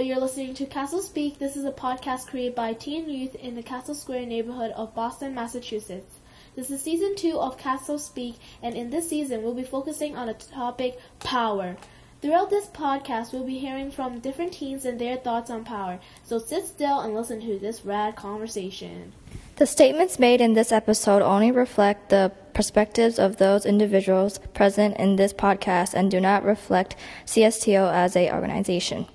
You're listening to Castle Speak. This is a podcast created by teen youth in the Castle Square neighborhood of Boston, Massachusetts. This is season two of Castle Speak, and in this season, we'll be focusing on the topic power. Throughout this podcast, we'll be hearing from different teens and their thoughts on power. So sit still and listen to this rad conversation. The statements made in this episode only reflect the perspectives of those individuals present in this podcast and do not reflect CSTO as a organization.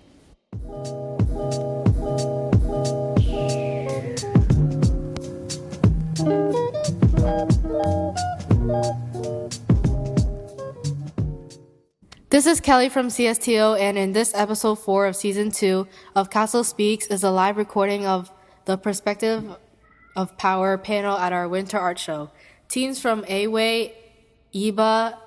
This is Kelly from CSTO, and in this episode 4 of season 2 of Castle Speaks is a live recording of the Perspective of Power panel at our Winter Art Show. Teams from A-Way, EBA,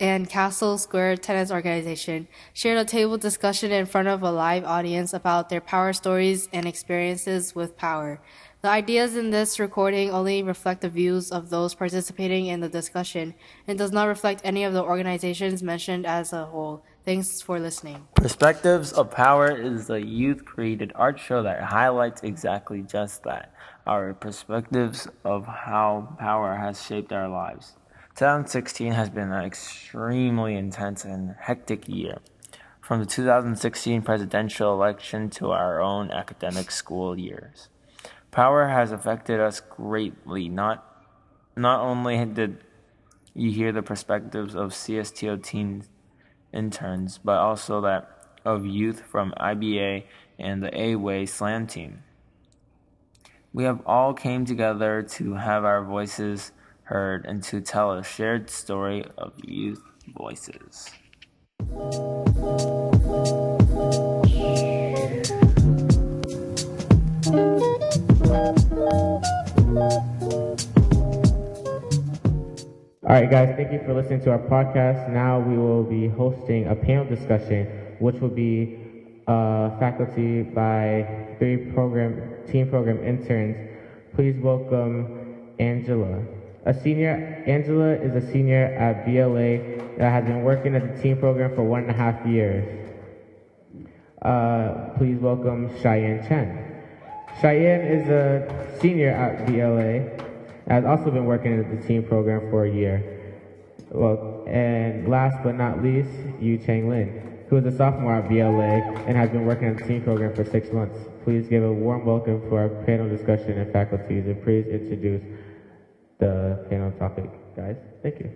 and Castle Square Tenants Organization shared a table discussion in front of a live audience about their power stories and experiences with power. The ideas in this recording only reflect the views of those participating in the discussion and does not reflect any of the organizations mentioned as a whole. Thanks for listening. Perspectives of Power is a youth created art show that highlights exactly just that our perspectives of how power has shaped our lives. 2016 has been an extremely intense and hectic year. From the 2016 presidential election to our own academic school years. Power has affected us greatly. Not not only did you hear the perspectives of CSTO teen interns, but also that of youth from IBA and the A-Way Slam team. We have all came together to have our voices heard and to tell a shared story of youth voices. All right, guys, thank you for listening to our podcast. Now we will be hosting a panel discussion, which will be uh, faculty by three program team program interns. Please welcome Angela. A senior, Angela is a senior at BLA that has been working at the team program for one and a half years. Uh, please welcome Cheyenne Chen. Cheyenne is a senior at BLA has also been working at the team program for a year. Well, and last but not least, Yu Chang Lin, who is a sophomore at BLA and has been working at the team program for six months. Please give a warm welcome to our panel discussion and faculties, and please introduce the panel topic, guys. Thank you.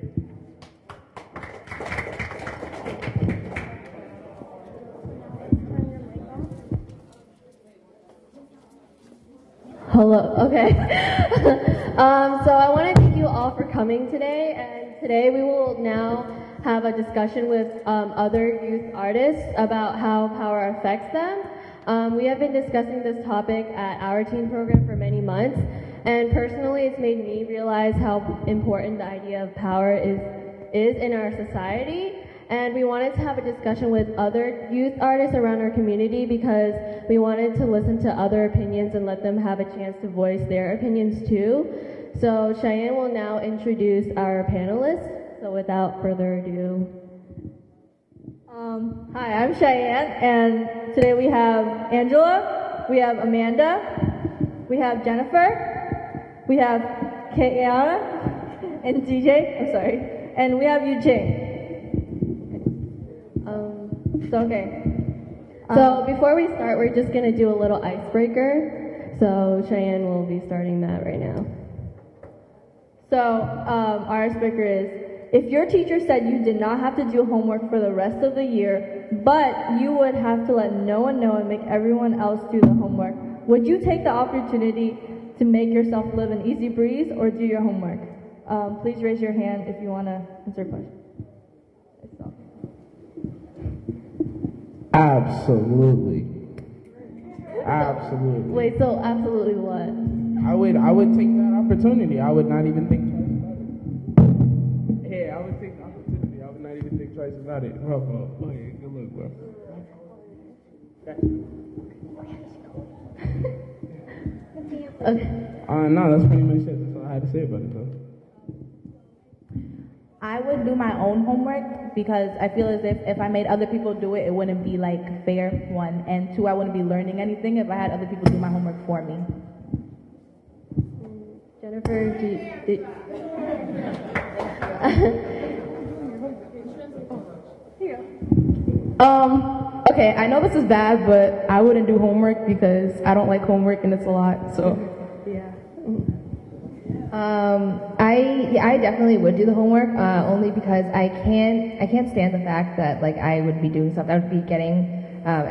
Hello. Okay. um, so I want to thank you all for coming today, and today we will now have a discussion with um, other youth artists about how power affects them. Um, we have been discussing this topic at our teen program for many months, and personally, it's made me realize how important the idea of power is is in our society and we wanted to have a discussion with other youth artists around our community because we wanted to listen to other opinions and let them have a chance to voice their opinions too. So Cheyenne will now introduce our panelists. So without further ado. Um, hi, I'm Cheyenne, and today we have Angela, we have Amanda, we have Jennifer, we have Kiana, and DJ, I'm sorry, and we have Eugene. So, okay. So before we start, we're just going to do a little icebreaker. So Cheyenne will be starting that right now. So um, our icebreaker is, if your teacher said you did not have to do homework for the rest of the year, but you would have to let no one know and make everyone else do the homework, would you take the opportunity to make yourself live an easy breeze or do your homework? Um, please raise your hand if you want to answer a question. Absolutely. Absolutely. Wait, so absolutely what? I would I would take that opportunity. I would not even think twice about it. Yeah, I would take the opportunity. I would not even think twice about it. Oh, okay, good look, bro. Okay. Uh, no, that's pretty much it. That's all I had to say about it, though. I would do my own homework because I feel as if if I made other people do it, it wouldn't be like fair, one. And two, I wouldn't be learning anything if I had other people do my homework for me. Jennifer, do you, do, Um, okay, I know this is bad, but I wouldn't do homework because I don't like homework and it's a lot, so. yeah. Um, I yeah, I definitely would do the homework uh, only because I can't I can't stand the fact that like I would be doing stuff I would be getting um,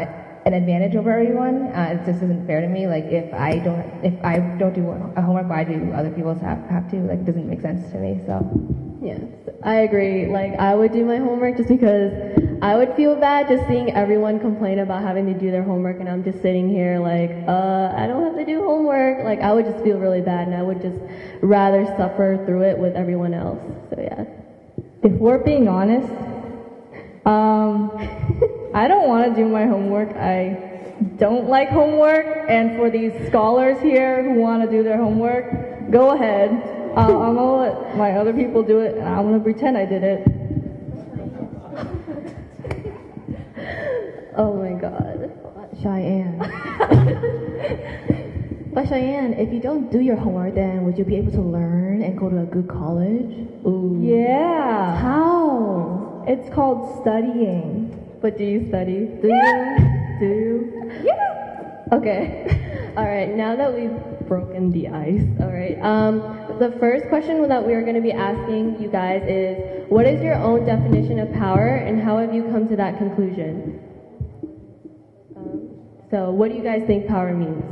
an advantage over everyone. Uh, it just isn't fair to me. Like if I don't if I don't do a homework, why do other people have have to? Like it doesn't make sense to me. So Yes, I agree. Like, I would do my homework just because I would feel bad just seeing everyone complain about having to do their homework, and I'm just sitting here like, uh, I don't have to do homework. Like, I would just feel really bad, and I would just rather suffer through it with everyone else. So, yeah. If we're being honest, um, I don't want to do my homework. I don't like homework, and for these scholars here who want to do their homework, go ahead. Uh, I'm gonna let my other people do it, and I'm gonna pretend I did it. Oh my god. Cheyenne. but Cheyenne, if you don't do your homework, then would you be able to learn and go to a good college? Ooh. Yeah. How? It's called studying. But do you study? Do you? Do you? Yeah. Okay. All right. Now that we've broken the ice, all right. Um, the first question that we are going to be asking you guys is, what is your own definition of power, and how have you come to that conclusion? Um, so, what do you guys think power means?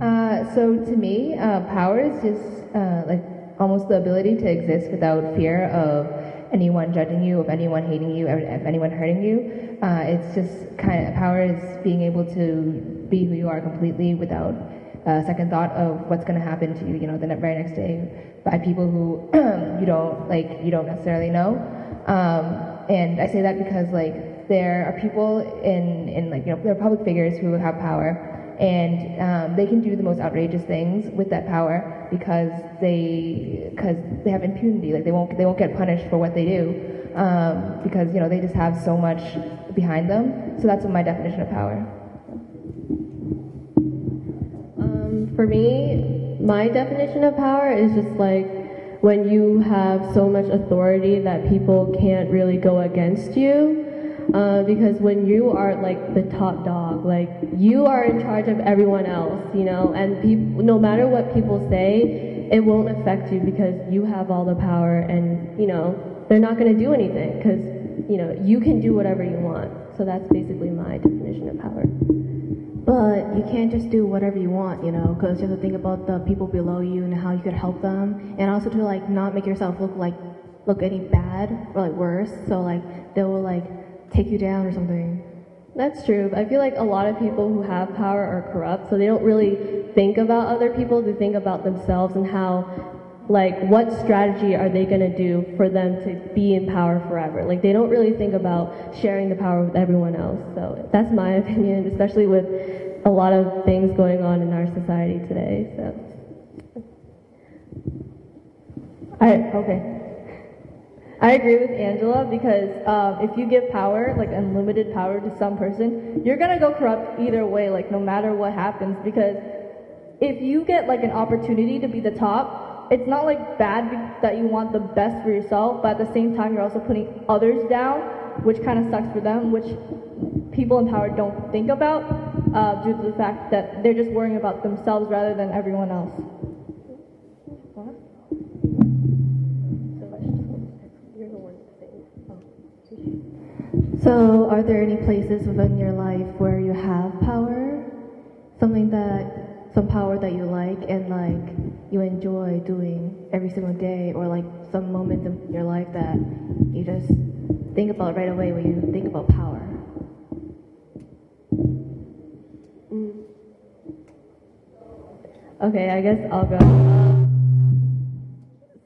Uh, so to me, uh, power is just uh, like almost the ability to exist without fear of anyone judging you, of anyone hating you, of anyone hurting you. Uh, it's just kind of power is being able to be who you are completely without a second thought of what's going to happen to you. You know, the very next day by people who you don't like, you don't necessarily know. Um, and I say that because like there are people in in like you know there are public figures who have power and um, they can do the most outrageous things with that power because they because they have impunity like they won't they won't get punished for what they do um, because you know they just have so much behind them so that's my definition of power Um, for me, my definition of power is just like when you have so much authority that people can't really go against you. Uh, because when you are like the top dog, like you are in charge of everyone else, you know, and people, no matter what people say, it won't affect you because you have all the power, and you know they're not going to do anything because you know you can do whatever you want. So that's basically my definition of power. But you can't just do whatever you want, you know, because you have to think about the people below you and how you could help them, and also to like not make yourself look like look any bad or like worse. So like they will like take you down or something. That's true. I feel like a lot of people who have power are corrupt, so they don't really think about other people. They think about themselves and how, like, what strategy are they going to do for them to be in power forever? Like, they don't really think about sharing the power with everyone else. So that's my opinion, especially with a lot of things going on in our society today. So. I okay. I agree with Angela because um, if you give power, like unlimited power to some person, you're gonna go corrupt either way, like no matter what happens. Because if you get like an opportunity to be the top, it's not like bad that you want the best for yourself, but at the same time you're also putting others down, which kind of sucks for them, which people in power don't think about uh, due to the fact that they're just worrying about themselves rather than everyone else. So, are there any places within your life where you have power? Something that, some power that you like and like you enjoy doing every single day, or like some moments in your life that you just think about right away when you think about power? Mm. Okay, I guess I'll go.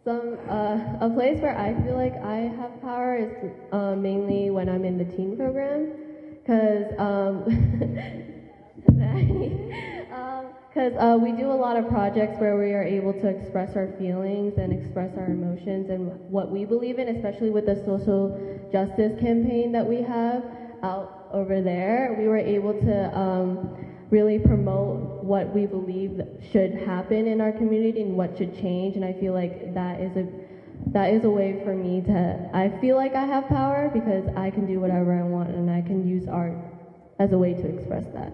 Um, some uh, a place where I feel like I have power is uh, mainly when I'm in the teen program, because um, Because uh, we do a lot of projects where we are able to express our feelings and express our emotions and what we believe in, especially with the social justice campaign that we have out over there. We were able to um, really promote what we believe should happen in our community and what should change. And I feel like that is a that is a way for me to. I feel like I have power because I can do whatever I want and I can use art as a way to express that.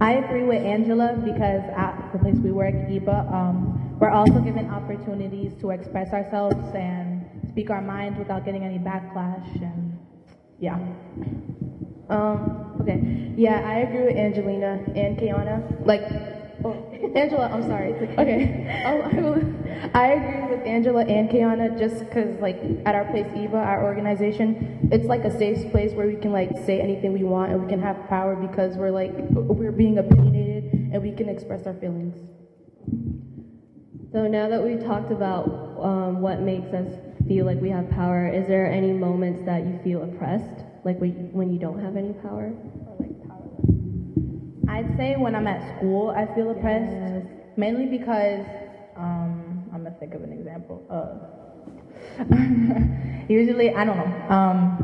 I agree with Angela because at the place we work, EBA, um, we're also given opportunities to express ourselves and speak our minds without getting any backlash. And yeah. Um, okay. Yeah, I agree with Angelina and Kiana. Like, oh, Angela, I'm sorry. Okay. Um, I, will, I agree with Angela and Kiana just because, like, at our place, EVA, our organization, it's like a safe place where we can, like, say anything we want and we can have power because we're, like, we're being opinionated and we can express our feelings. So now that we've talked about um, what makes us feel like we have power, is there any moments that you feel oppressed, like when you don't have any power? Or like powerless? I'd say when I'm at school, I feel oppressed, yes. mainly because um, I'm gonna think of an example. Uh, usually, I don't know. Um,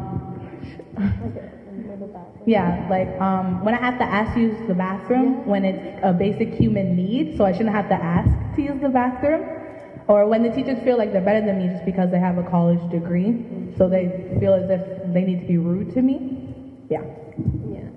yeah, like um, when I have to ask to use the bathroom when it's a basic human need, so I shouldn't have to ask to use the bathroom. Or when the teachers feel like they're better than me just because they have a college degree, so they feel as if they need to be rude to me. Yeah. Yeah.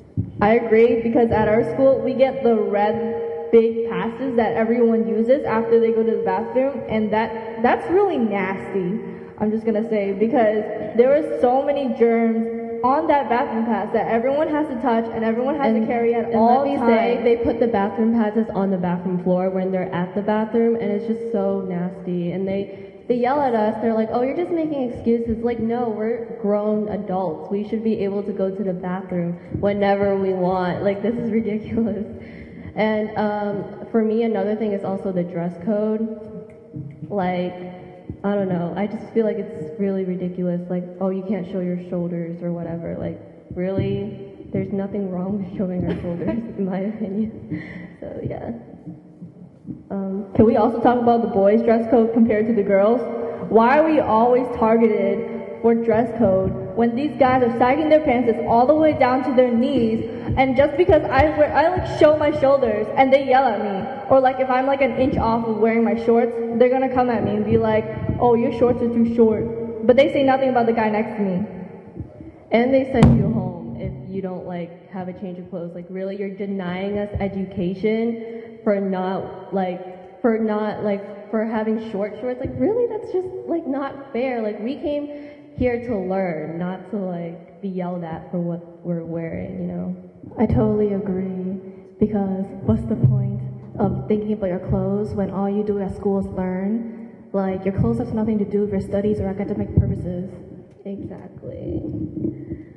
I agree because at our school we get the red big passes that everyone uses after they go to the bathroom, and that that's really nasty. I'm just gonna say because there are so many germs on that bathroom pass that everyone has to touch and everyone has and, to carry at all let me say, they put the bathroom passes on the bathroom floor when they're at the bathroom, and it's just so nasty. And they they yell at us. They're like, "Oh, you're just making excuses." Like, no, we're grown adults. We should be able to go to the bathroom whenever we want. Like, this is ridiculous. And um, for me, another thing is also the dress code. Like, I don't know. I just feel like it's really ridiculous. Like, oh, you can't show your shoulders or whatever. Like, really? There's nothing wrong with showing our shoulders, in my opinion. So, yeah. Um, can we also talk about the boys' dress code compared to the girls? Why are we always targeted for dress code when these guys are sagging their pants all the way down to their knees and just because I wear, I like show my shoulders and they yell at me or like if I'm like an inch off of wearing my shorts they're gonna come at me and be like oh your shorts are too short. But they say nothing about the guy next to me. And they send you home if you don't like have a change of clothes. Like really you're denying us education for not like for not like for having short shorts? Like really? That's just like not fair. Like we came here to learn, not to like be yelled at for what we're wearing, you know? I totally agree because what's the point of thinking about your clothes when all you do at school is learn? Like your clothes have nothing to do with your studies or academic purposes. Exactly.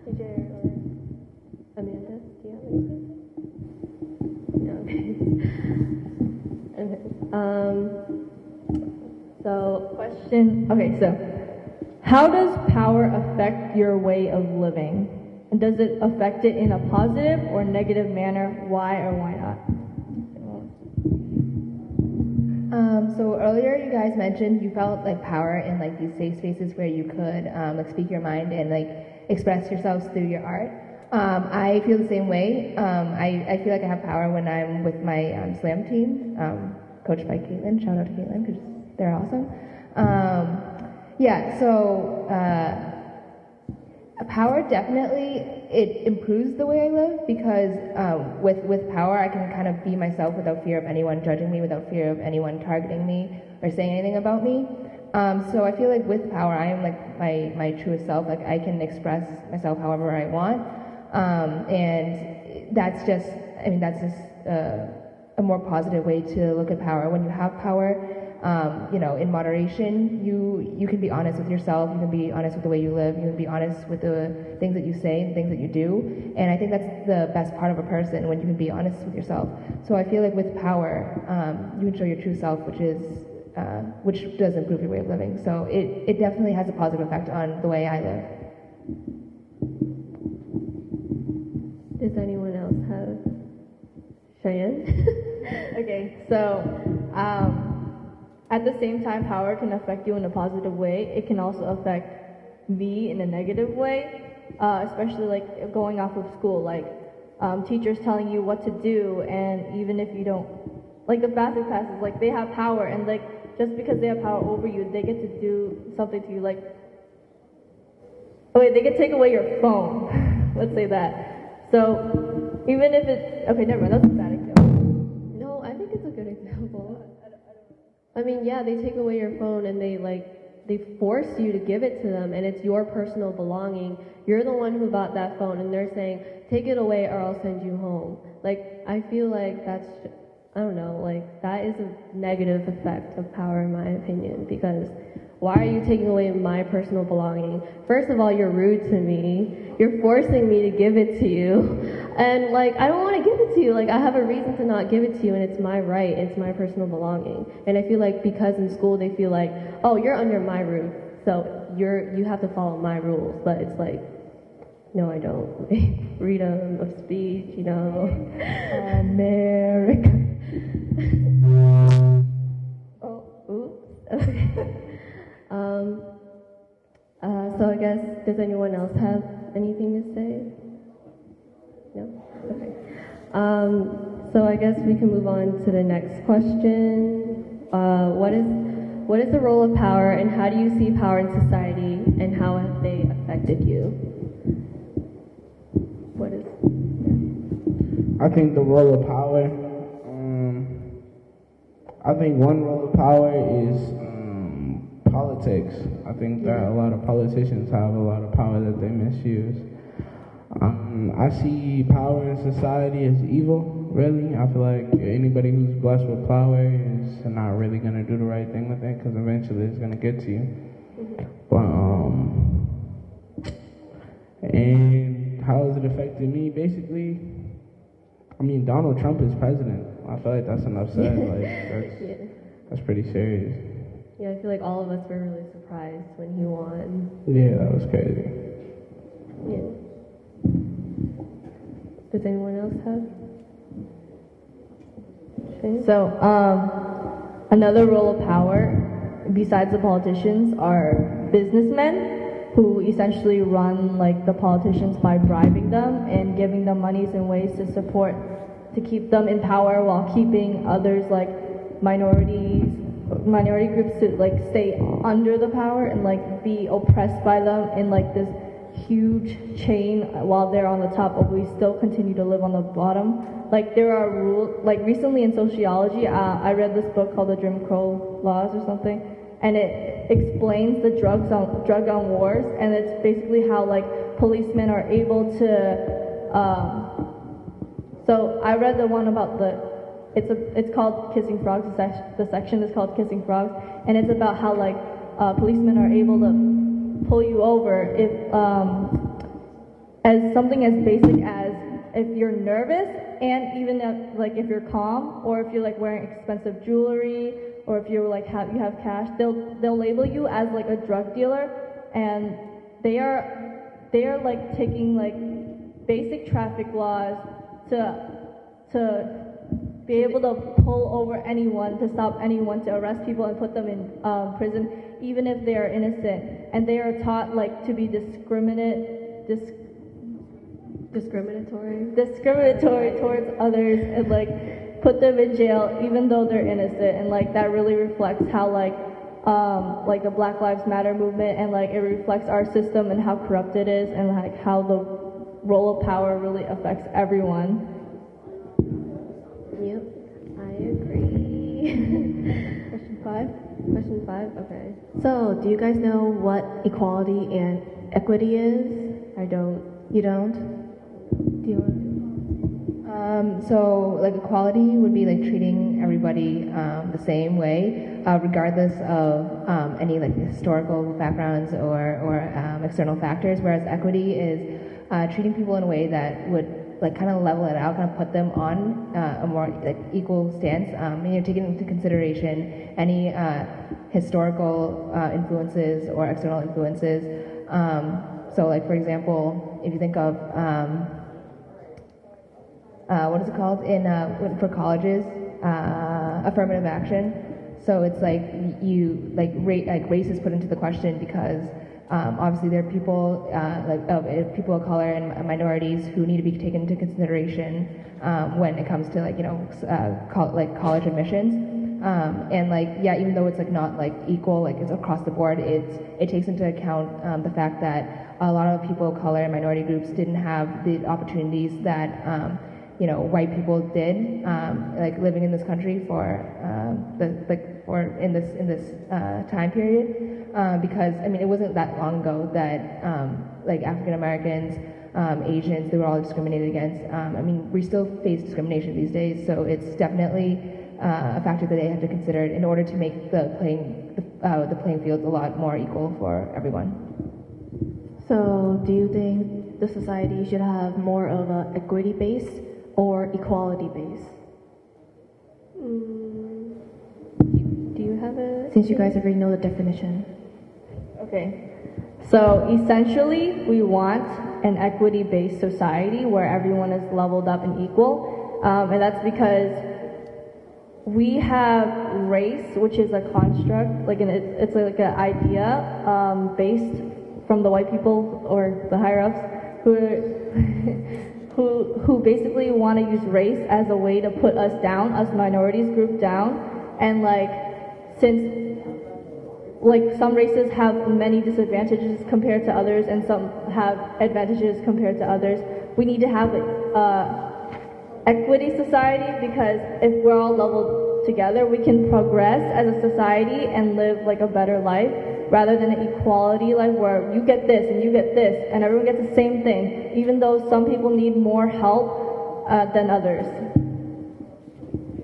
AJ or Amanda, do you have anything? No. okay. Um. So question. Okay, so how does power affect your way of living? And does it affect it in a positive or negative manner? Why or why not? Um, so earlier you guys mentioned you felt like power in like these safe spaces where you could um, like speak your mind and like express yourselves through your art. Um, I feel the same way. Um, I, I feel like I have power when I'm with my um, slam team, um, coached by Caitlin. Shout out to Caitlin because they're awesome. Yeah, so uh, power definitely it improves the way I live because um, with with power I can kind of be myself without fear of anyone judging me, without fear of anyone targeting me or saying anything about me. Um, so I feel like with power I am like my my truest self. Like I can express myself however I want, um, and that's just I mean that's just uh, a more positive way to look at power. When you have power um, you know, in moderation, you you can be honest with yourself. You can be honest with the way you live. You can be honest with the things that you say and things that you do. And I think that's the best part of a person when you can be honest with yourself. So I feel like with power, um, you can show your true self, which is uh, which does improve your way of living. So it it definitely has a positive effect on the way I live. Does anyone else have Cheyenne? okay, so um, at the same time, power can affect you in a positive way. It can also affect me in a negative way, uh, especially like going off of school, like um, teachers telling you what to do, and even if you don't, like the bathroom classes, like they have power, and like just because they have power over you, they get to do something to you, like, oh wait, they can take away your phone. Let's say that. So even if it's okay, never mind. That's bad I mean, yeah, they take away your phone and they like they force you to give it to them, and it's your personal belonging. You're the one who bought that phone, and they're saying, "Take it away, or I'll send you home." Like, I feel like that's I don't know, like that is a negative effect of power, in my opinion, because why are you taking away my personal belonging? First of all, you're rude to me. You're forcing me to give it to you. And like, I don't want to give it to you. Like, I have a reason to not give it to you, and it's my right. It's my personal belonging. And I feel like because in school they feel like, oh, you're under my roof, so you're you have to follow my rules. But it's like, no, I don't. Freedom of speech, you know. America. oh, oops. Okay. Um, uh, so I guess, does anyone else have anything to say? No? Okay. Um, so I guess we can move on to the next question. Uh, what is what is the role of power and how do you see power in society and how have they affected you? What is I think the role of power, um, I think one role of power is politics. I think that a lot of politicians have a lot of power that they misuse. Um, I see power in society as evil, really. I feel like anybody who's blessed with power is not really going to do the right thing with it because eventually it's going to get to you. But, um, and how has it affected me? Basically, I mean, Donald Trump is president. I feel like that's enough said. like, that's, yeah. that's pretty serious. Yeah, I feel like all of us were really surprised when he won. Yeah, that was crazy. Yeah. Does anyone else have? Okay. So, um, another role of power, besides the politicians, are businessmen who essentially run like the politicians by bribing them and giving them monies and ways to support, to keep them in power while keeping others like minorities, minority groups to like stay under the power and like be oppressed by them in like this huge chain while they're on the top, but we still continue to live on the bottom. Like there are rules. Like recently in sociology, uh, I read this book called The Jim Crow Laws or something, and it explains the drugs on drug on wars, and it's basically how like policemen are able to. Um, so I read the one about the. It's a. It's called Kissing Frogs. The, the section is called Kissing Frogs, and it's about how like uh, policemen are able to pull you over if um, as something as basic as if you're nervous and even if, like if you're calm or if you're like wearing expensive jewelry or if you're like have you have cash they'll they'll label you as like a drug dealer and they are they are like taking like basic traffic laws to to be able to pull over anyone, to stop anyone, to arrest people and put them in um, prison, even if they are innocent. And they are taught like to be discriminate, dis- discriminatory, discriminatory towards others, and like put them in jail even though they're innocent. And like that really reflects how like um, like the Black Lives Matter movement, and like it reflects our system and how corrupt it is, and like how the role of power really affects everyone. Yep, I agree. Question five? Question five? Okay. So, do you guys know what equality and equity is? I don't. You don't? Do you? Um, so, like equality would be like treating everybody um, the same way, uh, regardless of um, any like historical backgrounds or or um, external factors. Whereas equity is uh, treating people in a way that would like kind of level it out, kind of put them on uh, a more like equal stance. Um, and you know, taking into consideration any uh, historical uh, influences or external influences. Um, so, like for example, if you think of um, uh, what is it called in uh, for colleges uh, affirmative action. So it's like you like rate like race is put into the question because um, obviously there are people uh, like uh, people of color and minorities who need to be taken into consideration um, when it comes to like you know uh, co- like college admissions. Um, and like yeah, even though it's like not like equal, like it's across the board, it's it takes into account um, the fact that a lot of people of color and minority groups didn't have the opportunities that um, you know white people did, um, like living in this country for the for in this in this uh, time period, um, because I mean it wasn't that long ago that like African Americans. Asians, they were all discriminated against. I mean, we still face discrimination these days, so it's definitely uh, a factor that they have to consider in order to make the playing the, uh, the playing field a lot more equal for everyone. So, do you think the society should have more of a equity base or equality base? Mm, Since you guys already know the definition. Okay. So essentially, we want an equity-based society where everyone is leveled up and equal, um, and that's because we have race, which is a construct, like an, it's like an idea um, based from the white people or the higher ups who who who basically want to use race as a way to put us down, us minorities group down, and like since like some races have many disadvantages compared to others, and some have advantages compared to others. We need to have uh, equity society because if we're all leveled together, we can progress as a society and live like a better life rather than an equality life where you get this and you get this and everyone gets the same thing, even though some people need more help uh, than others.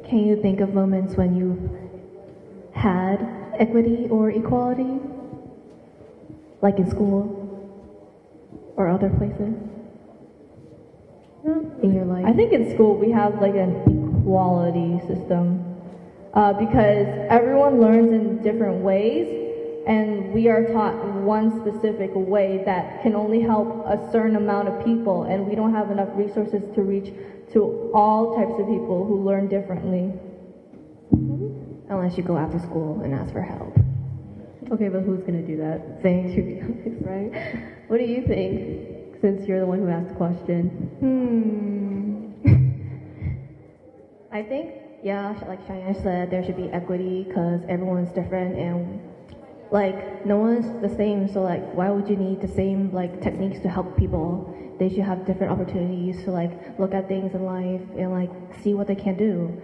Can you think of moments when you had equity or equality? Like in school or other places? in your life? I think in school we have like an equality system uh, because everyone learns in different ways and we are taught one specific way that can only help a certain amount of people and we don't have enough resources to reach to all types of people who learn differently. Unless you go after school and ask for help. Okay, but who's to do that? Same. right? What do you think? since you're the one who asked the question? Hmm. I think, yeah, like Cheyenne said, there should be equity because everyone's different and like no one's the same. So like, why would you need the same like techniques to help people? They should have different opportunities to like look at things in life and like see what they can do.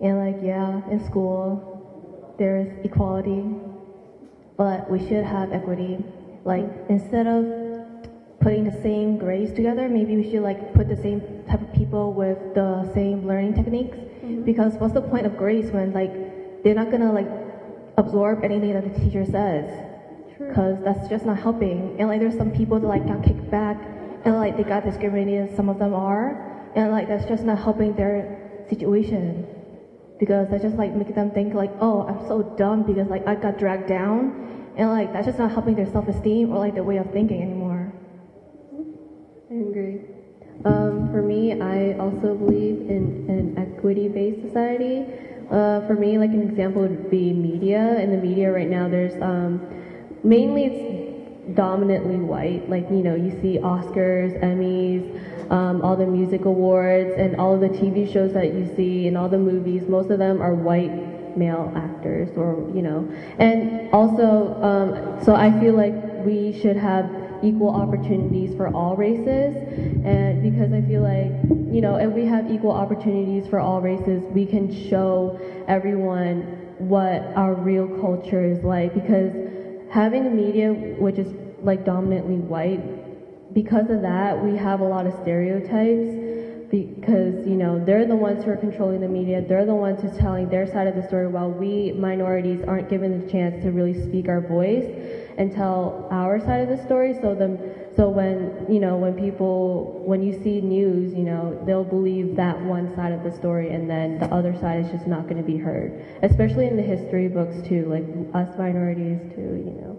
And like, yeah, in school, there's equality, but we should have equity. Like instead of putting the same grades together, maybe we should like put the same type of people with the same learning techniques. Mm-hmm. Because what's the point of grades when like they're not gonna like absorb anything that the teacher says? Because that's just not helping. And like there's some people that like got kicked back and like they got discriminated. Some of them are, and like that's just not helping their situation. Because that's just like making them think like, oh, I'm so dumb because like I got dragged down, and like that's just not helping their self-esteem or like their way of thinking anymore. I agree. Um, for me, I also believe in an equity-based society. Uh, for me, like an example would be media. In the media right now, there's um, mainly it's dominantly white. Like you know, you see Oscars, Emmys, um, all the music awards, and all of the TV shows that you see, and all the movies. Most of them are white male actors, or you know, and also, um, so I feel like we should have equal opportunities for all races and because I feel like you know if we have equal opportunities for all races we can show everyone what our real culture is like because having a media which is like dominantly white because of that we have a lot of stereotypes because you know they're the ones who are controlling the media. They're the ones who's telling their side of the story while we minorities aren't given the chance to really speak our voice and tell our side of the story. So them so when you know when people when you see news you know they'll believe that one side of the story and then the other side is just not going to be heard especially in the history books too like us minorities too you know.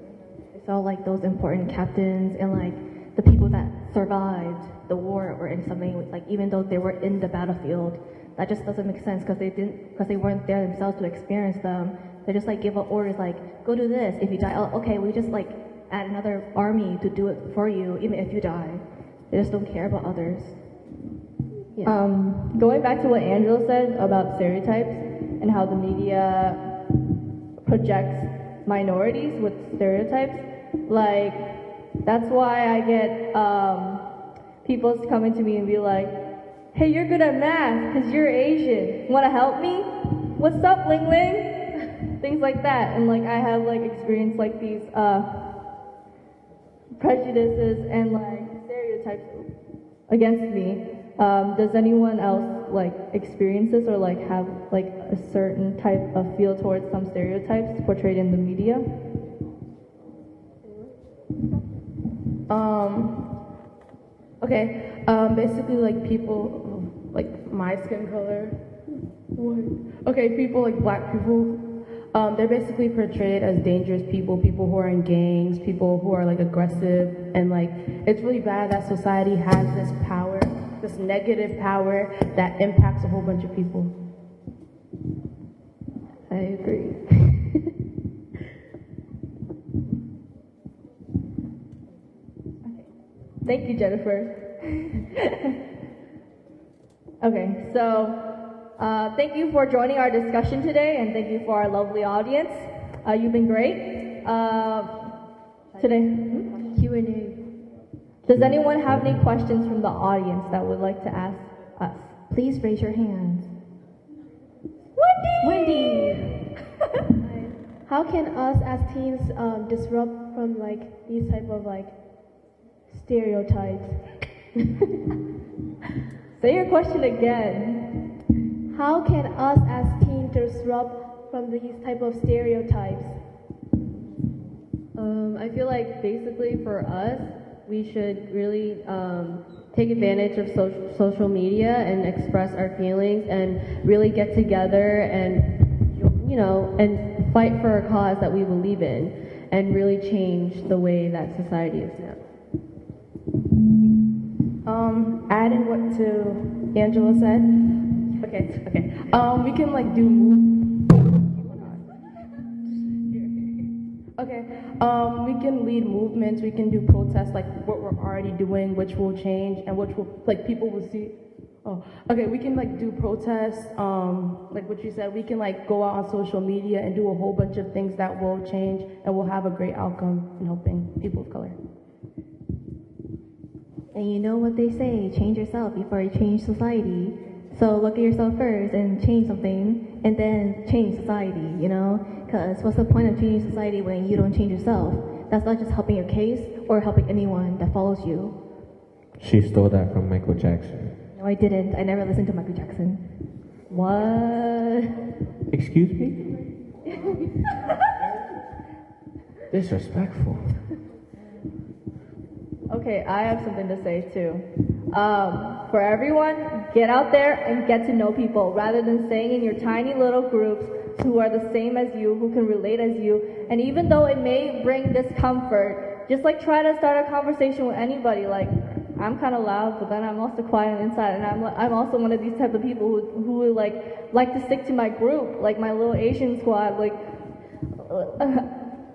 It's all like those important captains and like the people that survived the war or in something like even though they were in the battlefield. That just doesn't make sense because they didn't because they weren't there themselves to experience them. They just like give out orders like go do this. If you die, oh, okay, we just like add another army to do it for you, even if you die. They just don't care about others. Yeah. Um, going back to what Angela said about stereotypes and how the media projects minorities with stereotypes, like that's why I get um, people coming to me and be like, "Hey, you're good at math because you're Asian. Want to help me? What's up, Ling Ling?" Things like that, and like I have like experienced like these uh, prejudices and like stereotypes against me. Um, does anyone else like experience this or like have like a certain type of feel towards some stereotypes portrayed in the media? Um, okay, um, basically like people, like my skin color. Okay, people like black people, um, they're basically portrayed as dangerous people, people who are in gangs, people who are like aggressive, and like it's really bad that society has this power, this negative power that impacts a whole bunch of people. I agree. Thank you, Jennifer. okay, so uh, thank you for joining our discussion today, and thank you for our lovely audience. Uh, you've been great. Uh, today, hmm? Q&A. Does anyone have any questions from the audience that would like to ask us? Please raise your hand. Wendy! Wendy! How can us as teens um, disrupt from like these type of like stereotypes? Say your question again. How can us as teens disrupt from these type of stereotypes? Um, I feel like basically for us, we should really um, take advantage of so- social media and express our feelings and really get together and, you know, and fight for a cause that we believe in and really change the way that society is now. Um, adding what to Angela said. Okay, okay. Um, we can like do Okay. Um, we can lead movements. We can do protests like what we're already doing, which will change and which will like people will see. Oh, okay. We can like do protests. Um, like what you said, we can like go out on social media and do a whole bunch of things that will change and will have a great outcome in helping people of color. And you know what they say: change yourself before you change society. So look at yourself first and change something, and then change society. You know, because what's the point of changing society when you don't change yourself? That's not just helping your case or helping anyone that follows you. She stole that from Michael Jackson. No, I didn't. I never listened to Michael Jackson. What? Excuse me? Disrespectful. Okay, I have something to say too. Um, for everyone, get out there and get to know people rather than staying in your tiny little groups who are the same as you, who can relate as you. And even though it may bring discomfort, just like try to start a conversation with anybody. Like, I'm kind of loud, but then I'm also quiet inside, and I'm I'm also one of these type of people who who like like to stick to my group, like my little Asian squad. Like,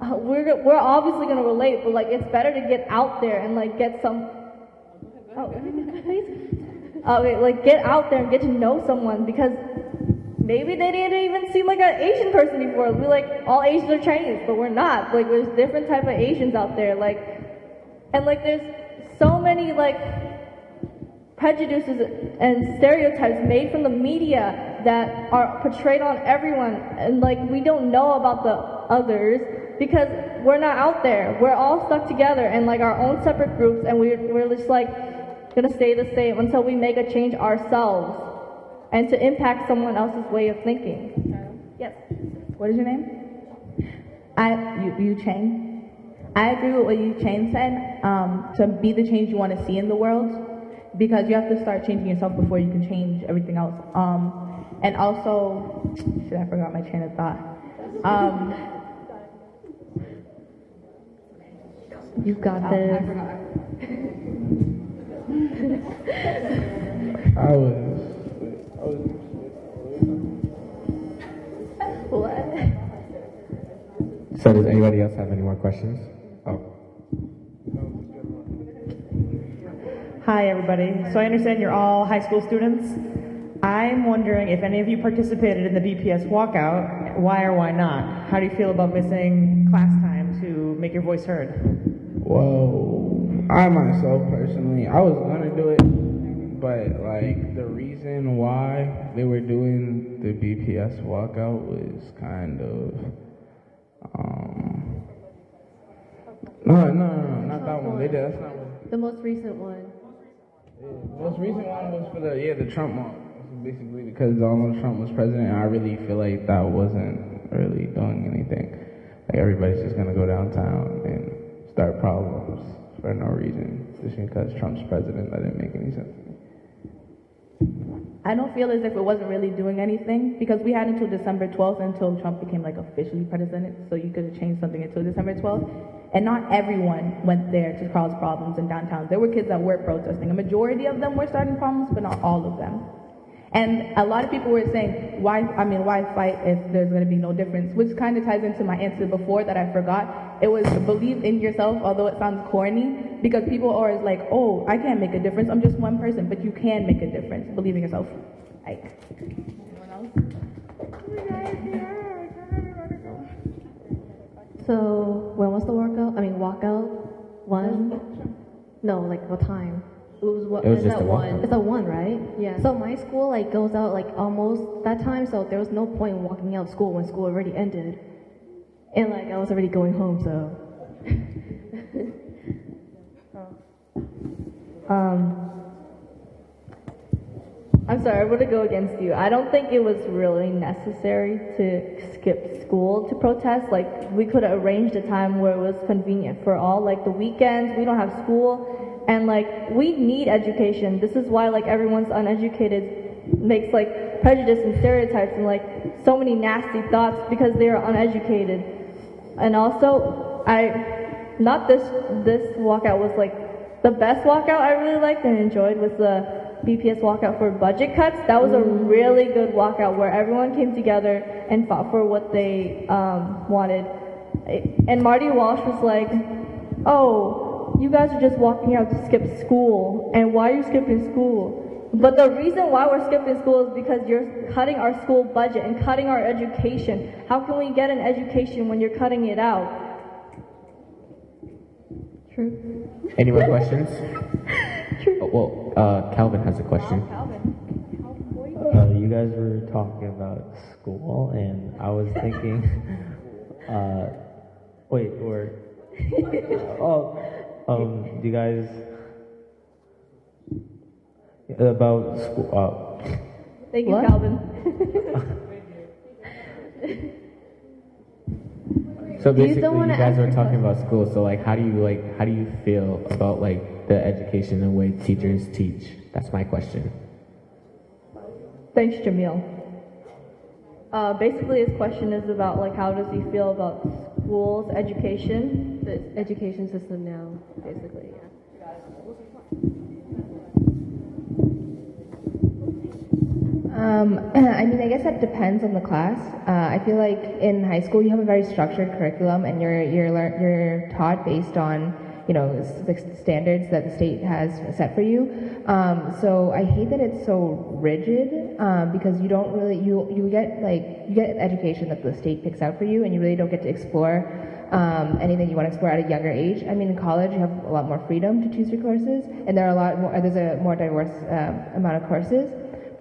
we're we're obviously gonna relate, but like it's better to get out there and like get some. Oh, okay, like get out there and get to know someone because maybe they didn't even seem like an Asian person before. We like all Asians are Chinese, but we're not. Like there's different type of Asians out there. Like, and like there's so many like prejudices and stereotypes made from the media that are portrayed on everyone, and like we don't know about the others because we're not out there. We're all stuck together in like our own separate groups, and we're we're just like gonna stay the same until we make a change ourselves and to impact someone else's way of thinking. Yes. What is your name? I you, Yu Chang. I agree with what Yu Chang said. Um, to be the change you want to see in the world, because you have to start changing yourself before you can change everything else. Um, and also, shit, I forgot my train of thought. Um, you got this. I was. I was. What? So does anybody else have any more questions? Oh. Hi, everybody. So I understand you're all high school students. I'm wondering if any of you participated in the BPS walkout. Why or why not? How do you feel about missing class time to make your voice heard? Well, I myself personally, I was gonna do it, but like the reason why they were doing the BPS walkout was kind of, um, no, no, no, no, not that one. They did. That's not what. The most recent one. The most recent one was for the yeah the Trump march. Basically, because Donald Trump was president, and I really feel like that wasn't really doing anything. Like everybody's just gonna go downtown and start problems for no reason, just because Trump's president. That didn't make any sense. I don't feel as if it wasn't really doing anything because we had until December 12th until Trump became like officially president, so you could have changed something until December 12th. And not everyone went there to cause problems in downtown. There were kids that were protesting. A majority of them were starting problems, but not all of them. And a lot of people were saying, why, I mean, why fight if there's going to be no difference? Which kind of ties into my answer before that I forgot. It was believe in yourself, although it sounds corny, because people are always like, oh, I can't make a difference. I'm just one person, but you can make a difference. Believe in yourself. Like, anyone else? So when was the workout? I mean walkout? One? No, like what time? It was what? It was just at a one. It's a one, right? Yeah. So my school like goes out like almost that time, so there was no point in walking out of school when school already ended, and like I was already going home, so. um. I'm sorry, I'm gonna go against you. I don't think it was really necessary to skip school to protest. Like, we could have arranged a time where it was convenient for all. Like, the weekends, we don't have school, and like, we need education. This is why, like, everyone's uneducated makes like prejudice and stereotypes and like so many nasty thoughts because they are uneducated. And also, I, not this, this walkout was like the best walkout I really liked and enjoyed was the BPS walkout for budget cuts. That was a really good walkout where everyone came together and fought for what they um, wanted. And Marty Walsh was like, "Oh, you guys are just walking out to skip school, and why are you skipping school?" But the reason why we're skipping school is because you're cutting our school budget and cutting our education. How can we get an education when you're cutting it out? True. Any more questions? Oh, well, uh, Calvin has a question. Uh, you guys were talking about school, and I was thinking, uh, wait, or, oh, um, do you guys, about school, uh, Thank you, What? Calvin. So basically, don't you guys are talking about school. So like, how do you like, how do you feel about like the education and the way teachers teach? That's my question. Thanks, Jamil. Uh, basically, his question is about like how does he feel about schools, education? The education system now, basically, yeah. Um, I mean, I guess that depends on the class. Uh, I feel like in high school you have a very structured curriculum, and you're you're you're taught based on you know the standards that the state has set for you. Um, so I hate that it's so rigid um, because you don't really you you get like you get education that the state picks out for you, and you really don't get to explore um, anything you want to explore at a younger age. I mean, in college you have a lot more freedom to choose your courses, and there are a lot more. There's a more diverse um, amount of courses.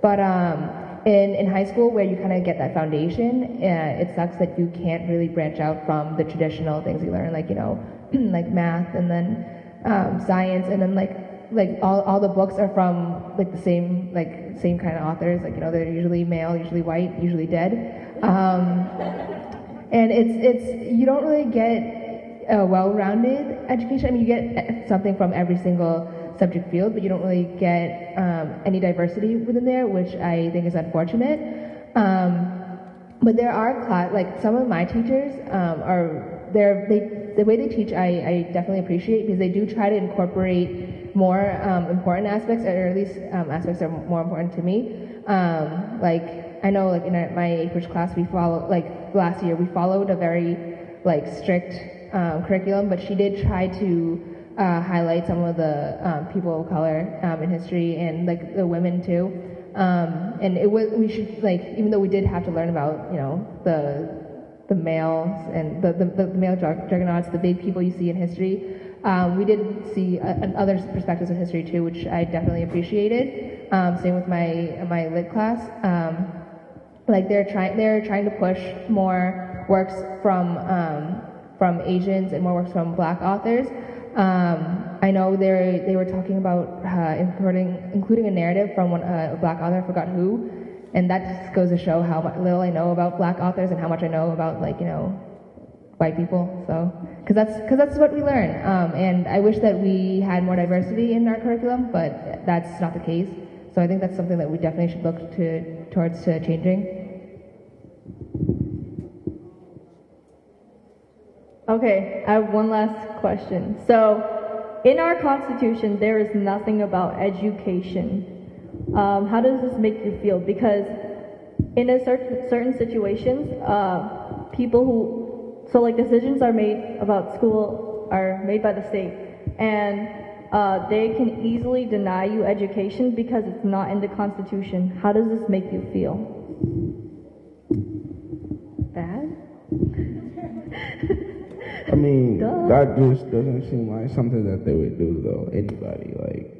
But um, in, in high school, where you kind of get that foundation, uh, it sucks that you can't really branch out from the traditional things you learn, like, you know, like math and then um, science, and then like like all, all the books are from like the same like same kind of authors, like you know they're usually male, usually white, usually dead, um, and it's it's you don't really get a well-rounded education. I mean, you get something from every single subject field, but you don't really get um, any diversity within there, which I think is unfortunate. Um, but there are class, like some of my teachers um, are they the way they teach I, I definitely appreciate because they do try to incorporate more um, important aspects, or at least um, aspects that are more important to me. Um, like I know, like in our, my English class, we follow like last year we followed a very like strict um, curriculum, but she did try to uh, highlight some of the um, people of color um, in history and like the women too. And it was we should like even though we did have to learn about you know the the males and the the, the male juggernauts, the big people you see in history. Um, we did see uh, other perspectives of history too, which I definitely appreciated. Um, same with my my lit class. Um, like they're trying they're trying to push more works from um, from Asians and more works from Black authors. Um, I know they they were talking about uh, including including a narrative from one, uh, a Black author, I forgot who, and that just goes to show how little I know about Black authors and how much I know about like you know white people. So, because that's because that's what we learn. Um, and I wish that we had more diversity in our curriculum, but that's not the case. So I think that's something that we definitely should look to towards to changing. Okay, I have one last question. So, in our Constitution, there is nothing about education. Um, how does this make you feel? Because in a certain certain situations, uh, people who so like decisions are made about school are made by the state, and uh, they can easily deny you education because it's not in the Constitution. How does this make you feel? Bad. I mean, that just doesn't seem like something that they would do though. Anybody like,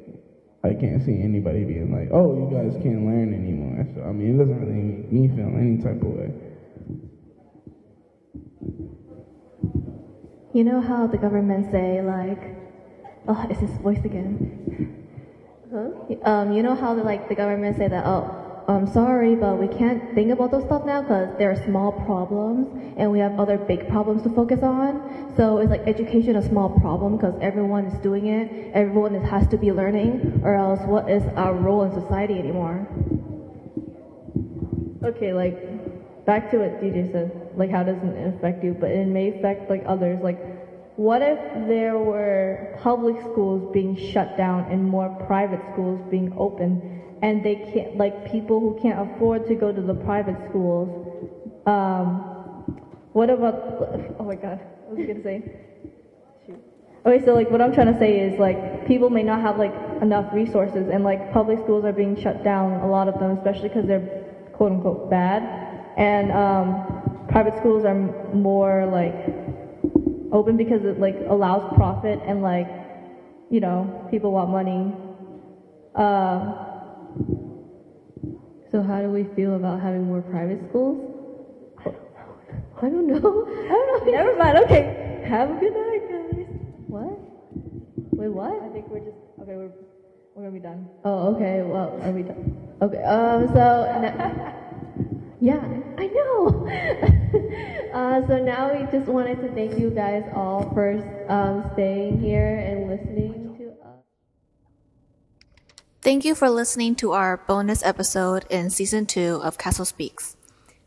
I can't see anybody being like, "Oh, you guys can't learn anymore." So I mean, it doesn't really make me feel any type of way. You know how the government say like, "Oh, is this voice again?" Huh? Um, you know how the, like the government say that, "Oh, I'm sorry, but we can't think about those stuff now because they're small problems and we have other big problems to focus on. So it's like education a small problem because everyone is doing it, everyone has to be learning, or else what is our role in society anymore? Okay, like back to what DJ said, like how doesn't it affect you, but it may affect like others. Like, what if there were public schools being shut down and more private schools being open? And they can't, like people who can't afford to go to the private schools. Um, what about, oh my god, what was gonna say? Okay, so like what I'm trying to say is like people may not have like enough resources and like public schools are being shut down, a lot of them, especially because they're quote unquote bad. And um, private schools are more like open because it like allows profit and like, you know, people want money. Uh, so how do we feel about having more private schools? I don't know. I don't know. Never mind. Okay. Have a good night, guys. What? Wait, what? I think we're just okay. We're we're gonna be done. Oh, okay. Well, are we done? Okay. Um. So. yeah, I know. uh, so now we just wanted to thank you guys all for um, staying here and listening. Thank you for listening to our bonus episode in season two of Castle Speaks.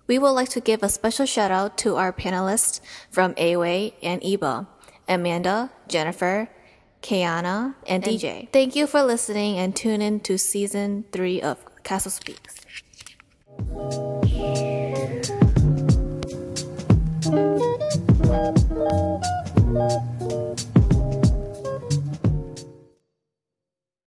We would like to give a special shout out to our panelists from Away and Eba, Amanda, Jennifer, Kayana, and, and DJ. Thank you for listening and tune in to season three of Castle Speaks.